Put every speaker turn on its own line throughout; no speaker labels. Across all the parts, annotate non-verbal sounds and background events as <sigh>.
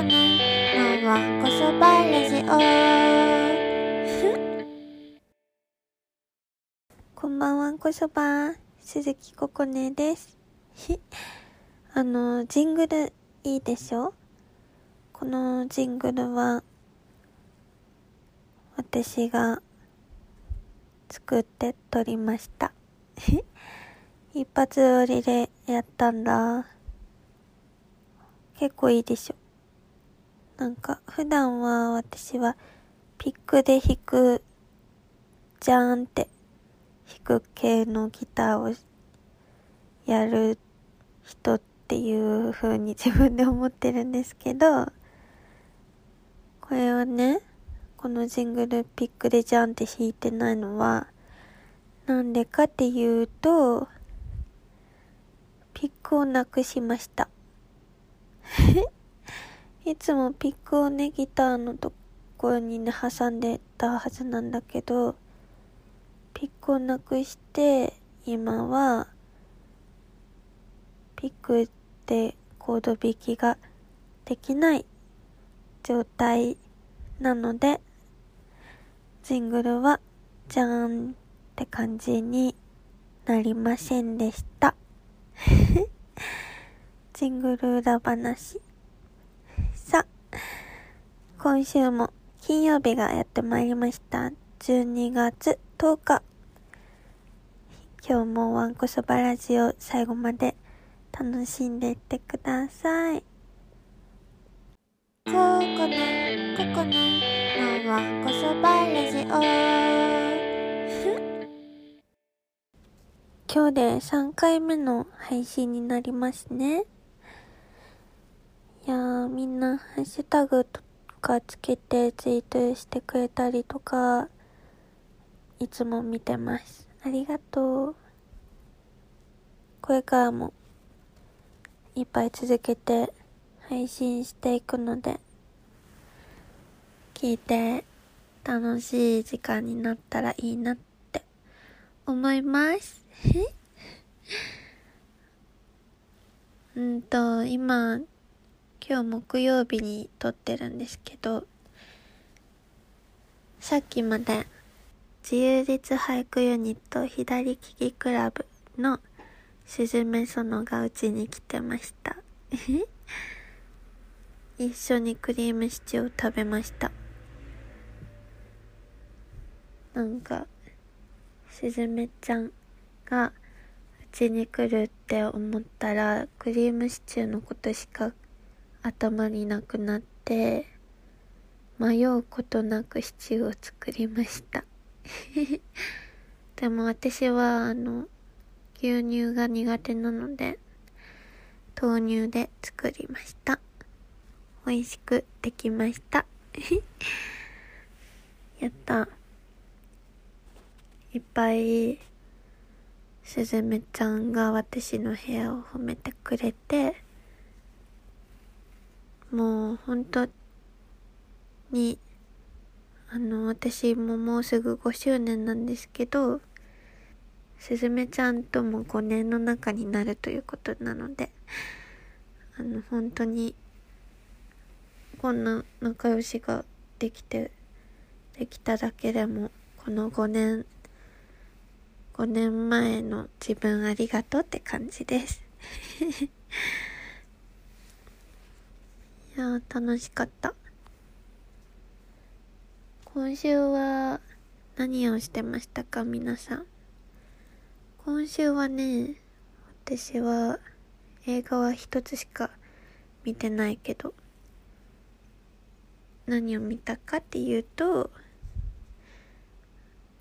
こねのわんこそばラジオこんばんはこそば。鈴木ここねです。<laughs> あのジングルいいでしょ？このジングルは私が作って撮りました。<laughs> 一発撮りでやったんだ。結構いいでしょ？なんか、普段は私はピックで弾く、じゃーんって弾く系のギターをやる人っていう風に自分で思ってるんですけど、これはね、このジングルピックでじゃんって弾いてないのは、なんでかっていうと、ピックをなくしました。いつもピックをね、ギターのところにね、挟んでたはずなんだけど、ピックをなくして、今は、ピックでコード弾きができない状態なので、ジングルは、じゃーんって感じになりませんでした。<laughs> シングル裏話。今週も金曜日がやってまいりました。12月10日。今日もワンコそばラジオ最後まで楽しんでいってください。ここね、ここね、のワンコそばラジオ。<laughs> 今日で3回目の配信になりますね。いやー、みんな、ハッシュタグとかつけてツイートしてくれたりとか、いつも見てます。ありがとう。これからも、いっぱい続けて配信していくので、聞いて楽しい時間になったらいいなって思います。<laughs> うんと、今、今日木曜日に撮ってるんですけど、さっきまで自由律俳句ユニット左利きクラブのすずめそのがうちに来てました。<laughs> 一緒にクリームシチューを食べました。なんか、すずめちゃんがうちに来るって思ったら、クリームシチューのことしか頭になくなって迷うことなくシチューを作りました。<laughs> でも私はあの牛乳が苦手なので豆乳で作りました。美味しくできました。<laughs> やった。いっぱいすずめちゃんが私の部屋を褒めてくれてもう本当に、あの、私ももうすぐ5周年なんですけど、すずめちゃんとも5年の中になるということなので、あの、本当に、こんな仲良しができて、できただけでも、この5年、5年前の自分ありがとうって感じです。いや楽しかった。今週は何をしてましたか皆さん？今週はね、私は映画は一つしか見てないけど、何を見たかっていうと、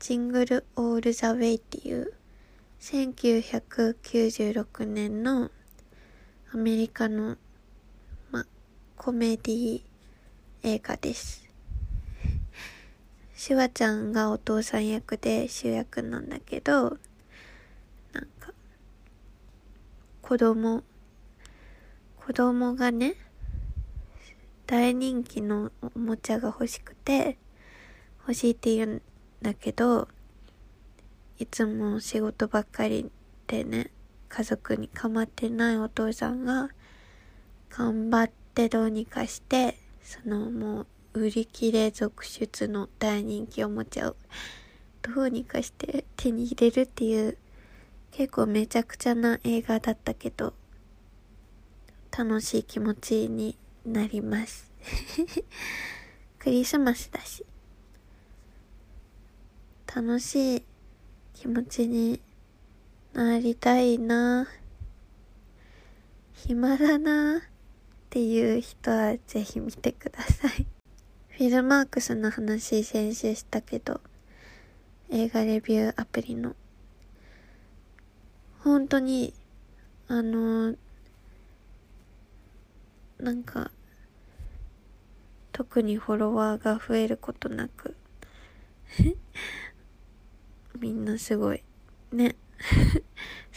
ジングル・オール・ザ・ウェイっていう1996年のアメリカのコメディ映画です。シュワちゃんがお父さん役で主役なんだけど、なんか、子供、子供がね、大人気のおもちゃが欲しくて、欲しいって言うんだけど、いつも仕事ばっかりでね、家族に構ってないお父さんが、頑張ってってどうにかして、そのもう売り切れ続出の大人気おもちゃをどうにかして手に入れるっていう結構めちゃくちゃな映画だったけど楽しい気持ちになります。<laughs> クリスマスだし。楽しい気持ちになりたいな。暇だな。っていう人はぜひ見てくださいフィルマークスの話先週したけど映画レビューアプリの本当にあのなんか特にフォロワーが増えることなく <laughs> みんなすごい。ね。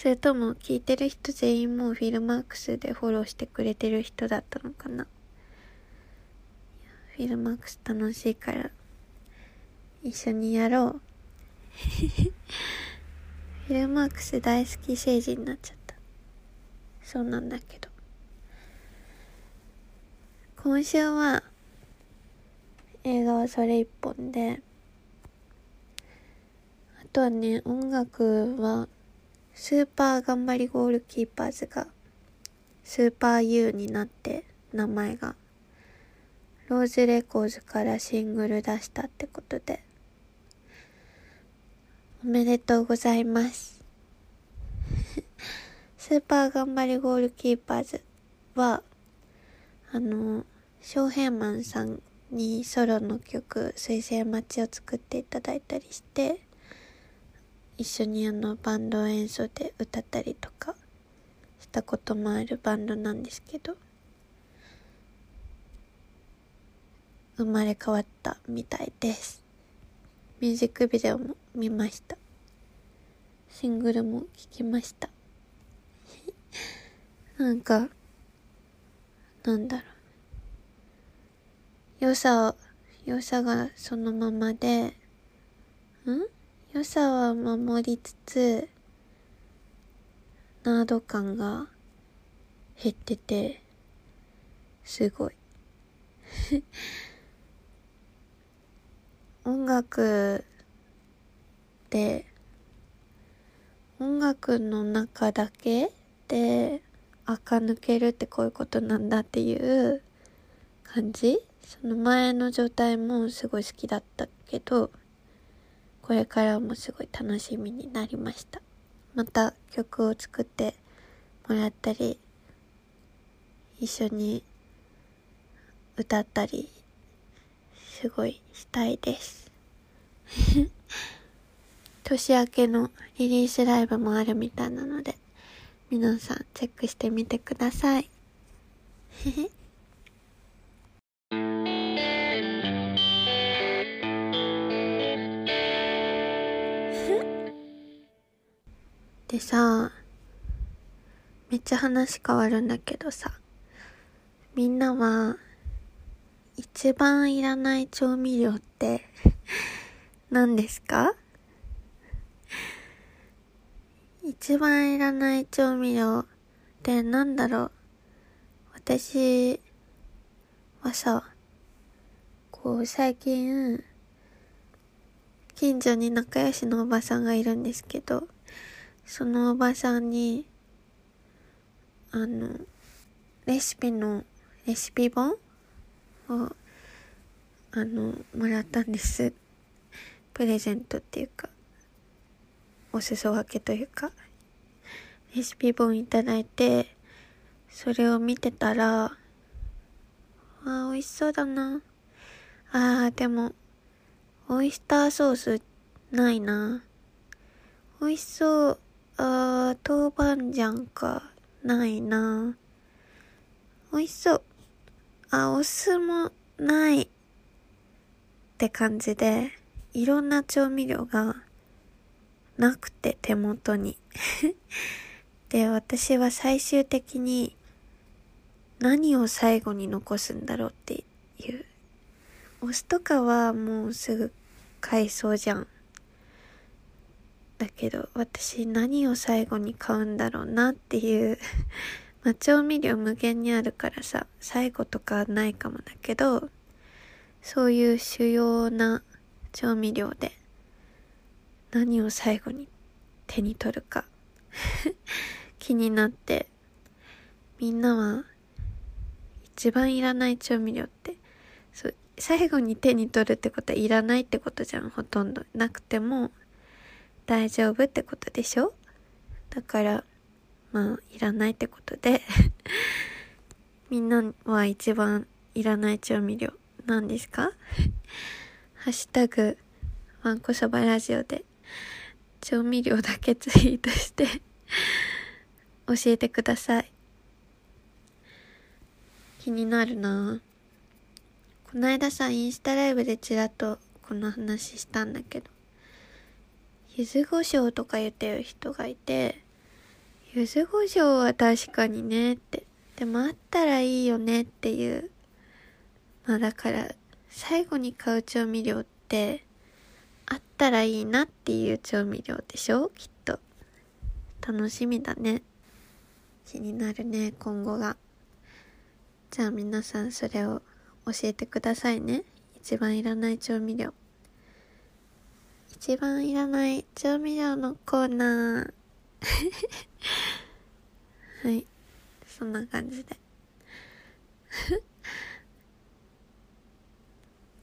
それとも聞いてる人全員もうフィルマークスでフォローしてくれてる人だったのかな？フィルマークス楽しいから一緒にやろう。<laughs> フィルマークス大好き成人になっちゃった。そうなんだけど。今週は映画はそれ一本であ、とはね、音楽は、スーパー頑張りゴールキーパーズが、スーパー U になって、名前が、 Rose Records からシングル出したってことで、おめでとうございます。<laughs> スーパー頑張りゴールキーパーズは、あの、翔平マンさんにソロの曲、水星待ちを作っていただいたりして、一緒にあのバンド演奏で歌ったりとかしたこともあるバンドなんですけど生まれ変わったみたいです。ミュージックビデオも見ました。シングルも聴きました。<laughs> なんかなんだろう。良さ良さがそのままでん？良さは守りつつ、ナード感が減ってて、すごい。<laughs> 音楽で、音楽の中だけで垢抜けるってこういうことなんだっていう感じその前の状態もすごい好きだったけど、これからもすごい楽しみになりました。また曲を作ってもらったり、一緒に歌ったり、すごいしたいです。<laughs> 年明けのリリースライブもあるみたいなので、皆さんチェックしてみてください。でさ、めっちゃ話変わるんだけどさ、みんなは、一番いらない調味料って <laughs> 何ですか？一番いらない調味料ってなんだろう？私はさ、こう最近、近所に仲良しのおばさんがいるんですけど、そのおばさんに、あの、レシピの、レシピ本を、あの、もらったんです。プレゼントっていうか、お裾分けというか、レシピ本いただいて、それを見てたら、ああ、美味しそうだな。ああ、でも、オイスターソースないな。美味しそう。あー、豆板醤か。ないな。美味しそう。あ、お酢もない。って感じで、いろんな調味料がなくて手元に。<laughs> で、私は最終的に何を最後に残すんだろうっていう。お酢とかはもうすぐ買いそうじゃん。だけど私何を最後に買うんだろうなっていう <laughs> まあ、調味料無限にあるからさ、最後とかないかもだけど、そういう主要な調味料で何を最後に手に取るか <laughs> 気になって、みんなは一番いらない調味料って、そう最後に手に取るってことはいらないってことじゃん、ほとんど。なくても大丈夫ってことでしょ？だから、まあ、いらないってことで。<laughs> みんなは一番いらない調味料何ですか？ハッシュタグ、わんこそばラジオで調味料だけツイートして教えてください。気になるな。こないださ、インスタライブでちらっとこの話したんだけど、柚子胡椒とか言ってる人がいて、柚子胡椒は確かにねって。でもあったらいいよねっていう。まあだから、最後に買う調味料って、あったらいいなっていう調味料でしょ？きっと。楽しみだね。気になるね、今後が。じゃあ皆さんそれを教えてくださいね。一番いらない調味料。一番いらない調味料のコーナー。<laughs> はい。そんな感じで。<laughs>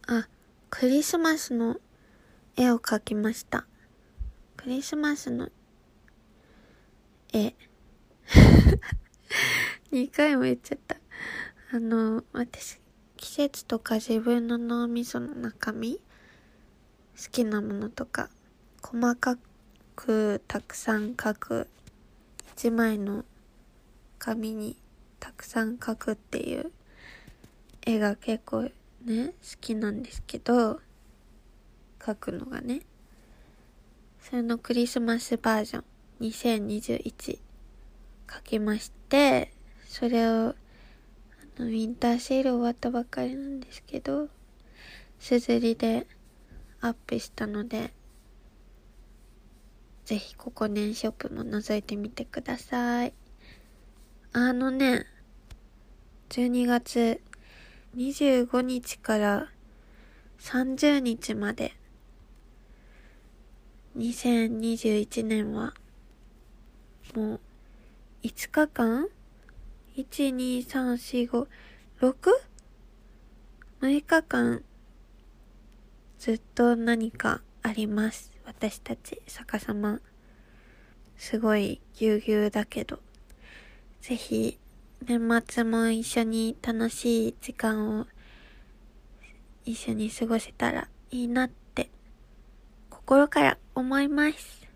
あ、クリスマスの絵を描きました。クリスマスの絵。<laughs> 2回も言っちゃった。あの、私、季節とか自分の脳みその中身好きなものとか細かくたくさん書く一枚の紙にたくさん描くっていう絵が結構ね好きなんですけど描くのがね。それのクリスマスバージョン2021書きましてそれをあのウィンターセール終わったばっかりなんですけどすずりでアップしたのでぜひここねショップも覗いてみてください。あのね、12月25日から30日まで2021年はもう5日間 ?1、2、3、4、5、6?6 日間ずっと何かあります？私たち逆さま。すごいぎゅうぎゅうだけど。ぜひ、年末も一緒に楽しい時間を一緒に過ごせたらいいなって心から思います。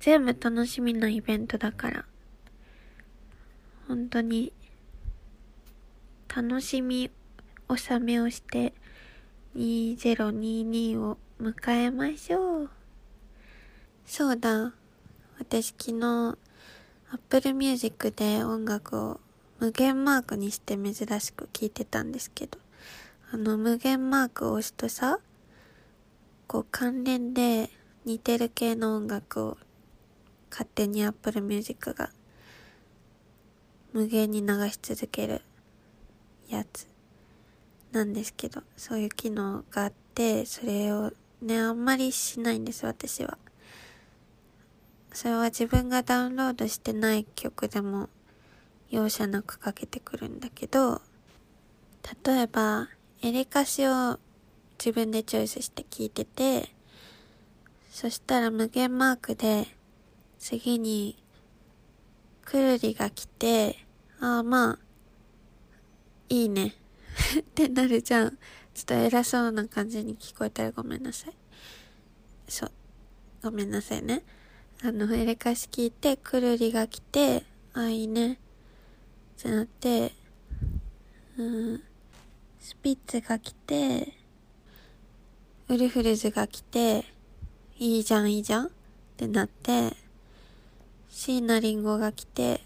全部楽しみなイベントだから、本当に楽しみ納めをして2022を迎えましょう。そうだ。私昨日、Apple Music で音楽を無限マークにして珍しく聴いてたんですけど、あの無限マークを押すとさ、こう関連で似てる系の音楽を勝手に Apple Music が無限に流し続けるやつなんですけど、そういう機能があって、それをね、あんまりしないんです、私は。それは自分がダウンロードしてない曲でも容赦なくかけてくるんだけど、例えば、エレカシを自分でチョイスして聴いてて、そしたら無限マークで、次に、くるりが来て、ああまあ、いいね。ってなるじゃん。ちょっと偉そうな感じに聞こえたらごめんなさい。そう。ごめんなさいね。あの、エレカシ聞いて、くるりが来て、あ、いいね。ってなって、うん、スピッツが来て、ウルフルズが来て、いいじゃん、いいじゃんってなって、椎名林檎が来て、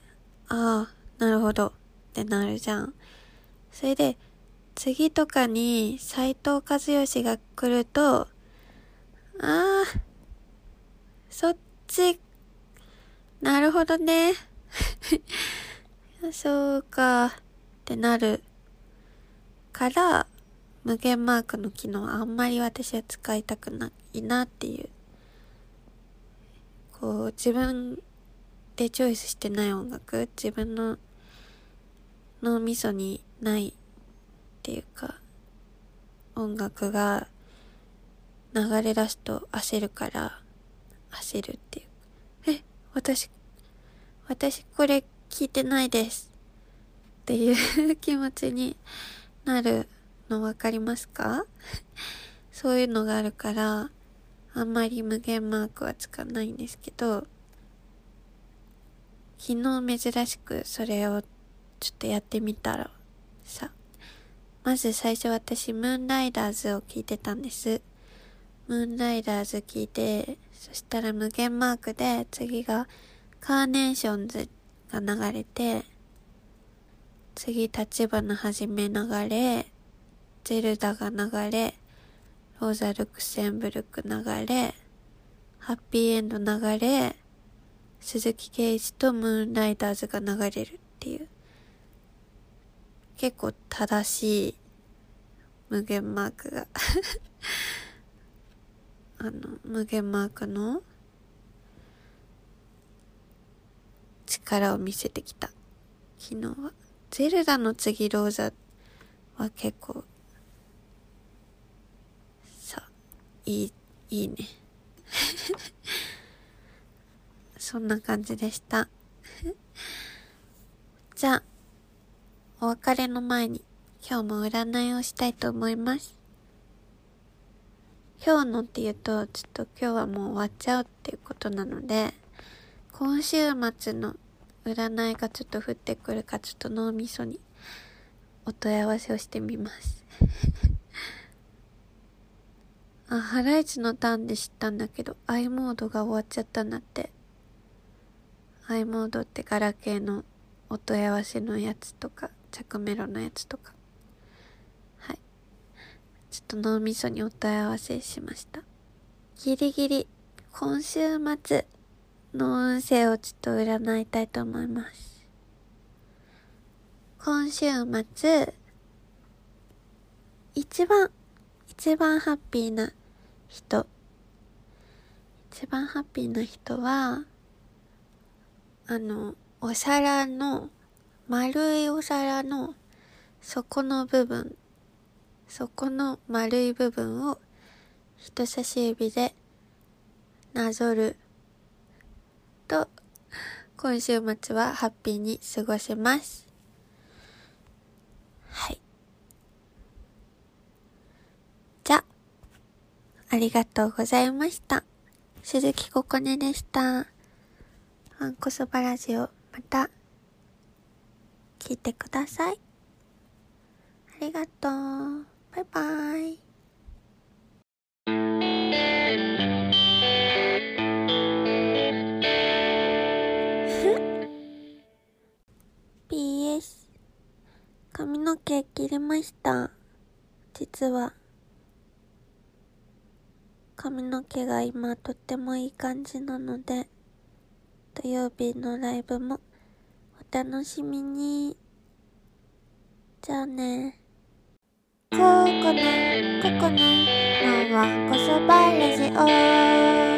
ああ、なるほどってなるじゃん。それで、次とかに斎藤和義が来ると、ああ、そっち、なるほどね。<laughs> そうかってなるから、無限マークの機能あんまり私は使いたくないなっていう。こう、自分でチョイスしてない音楽、自分の脳みそにないっていうか、音楽が流れ出すと焦るから焦るっていう。え、私、私これ聞いてないです。っていう気持ちになるのわかりますか？<laughs> そういうのがあるから、あんまり無限マークはつかないんですけど、昨日珍しくそれをちょっとやってみたらさ、まず最初私ムーンライダーズを聞いてたんです。ムーンライダーズ聞いて、そしたら無限マークで次がカーネーションズが流れて、次立花はじめ流れ、ゼルダが流れ、ローザ・ルクセンブルク流れ、ハッピーエンド流れ、鈴木圭一とムーンライダーズが流れるっていう、結構正しい無限マークが <laughs> あの、無限マークの力を見せてきた。昨日は。ゼルダの次ローザは結構、さ、いい、いいね。<laughs> そんな感じでした。じゃあ、お別れの前に今日も占いをしたいと思います。今日のって言うと、ちょっと今日はもう終わっちゃうっていうことなので、今週末の占いがちょっと降ってくるか、ちょっと脳みそにお問い合わせをしてみます。<laughs> あ、ハライチのターンで知ったんだけど、i モードが終わっちゃったんだって。i モードってガラケーのお問い合わせのやつとか、着メロのやつとか。はい。ちょっと脳みそにお問い合わせしました。ギリギリ、今週末、の運勢をちょっと占いたいと思います。今週末、一番、一番ハッピーな人。一番ハッピーな人は、あの、お皿の、丸いお皿の底の部分、底の丸い部分を人差し指でなぞると、今週末はハッピーに過ごせます。はい。じゃ、ありがとうございました。鈴木ここねでした。ワンコそばラジオ、また、聞いてください。ありがとう。バイバイ。<laughs> 髪の毛切りました。実は、髪の毛が今とってもいい感じなので、土曜日のライブも楽しみに。じゃあね。ここの、ここの、のはこそばラジオ。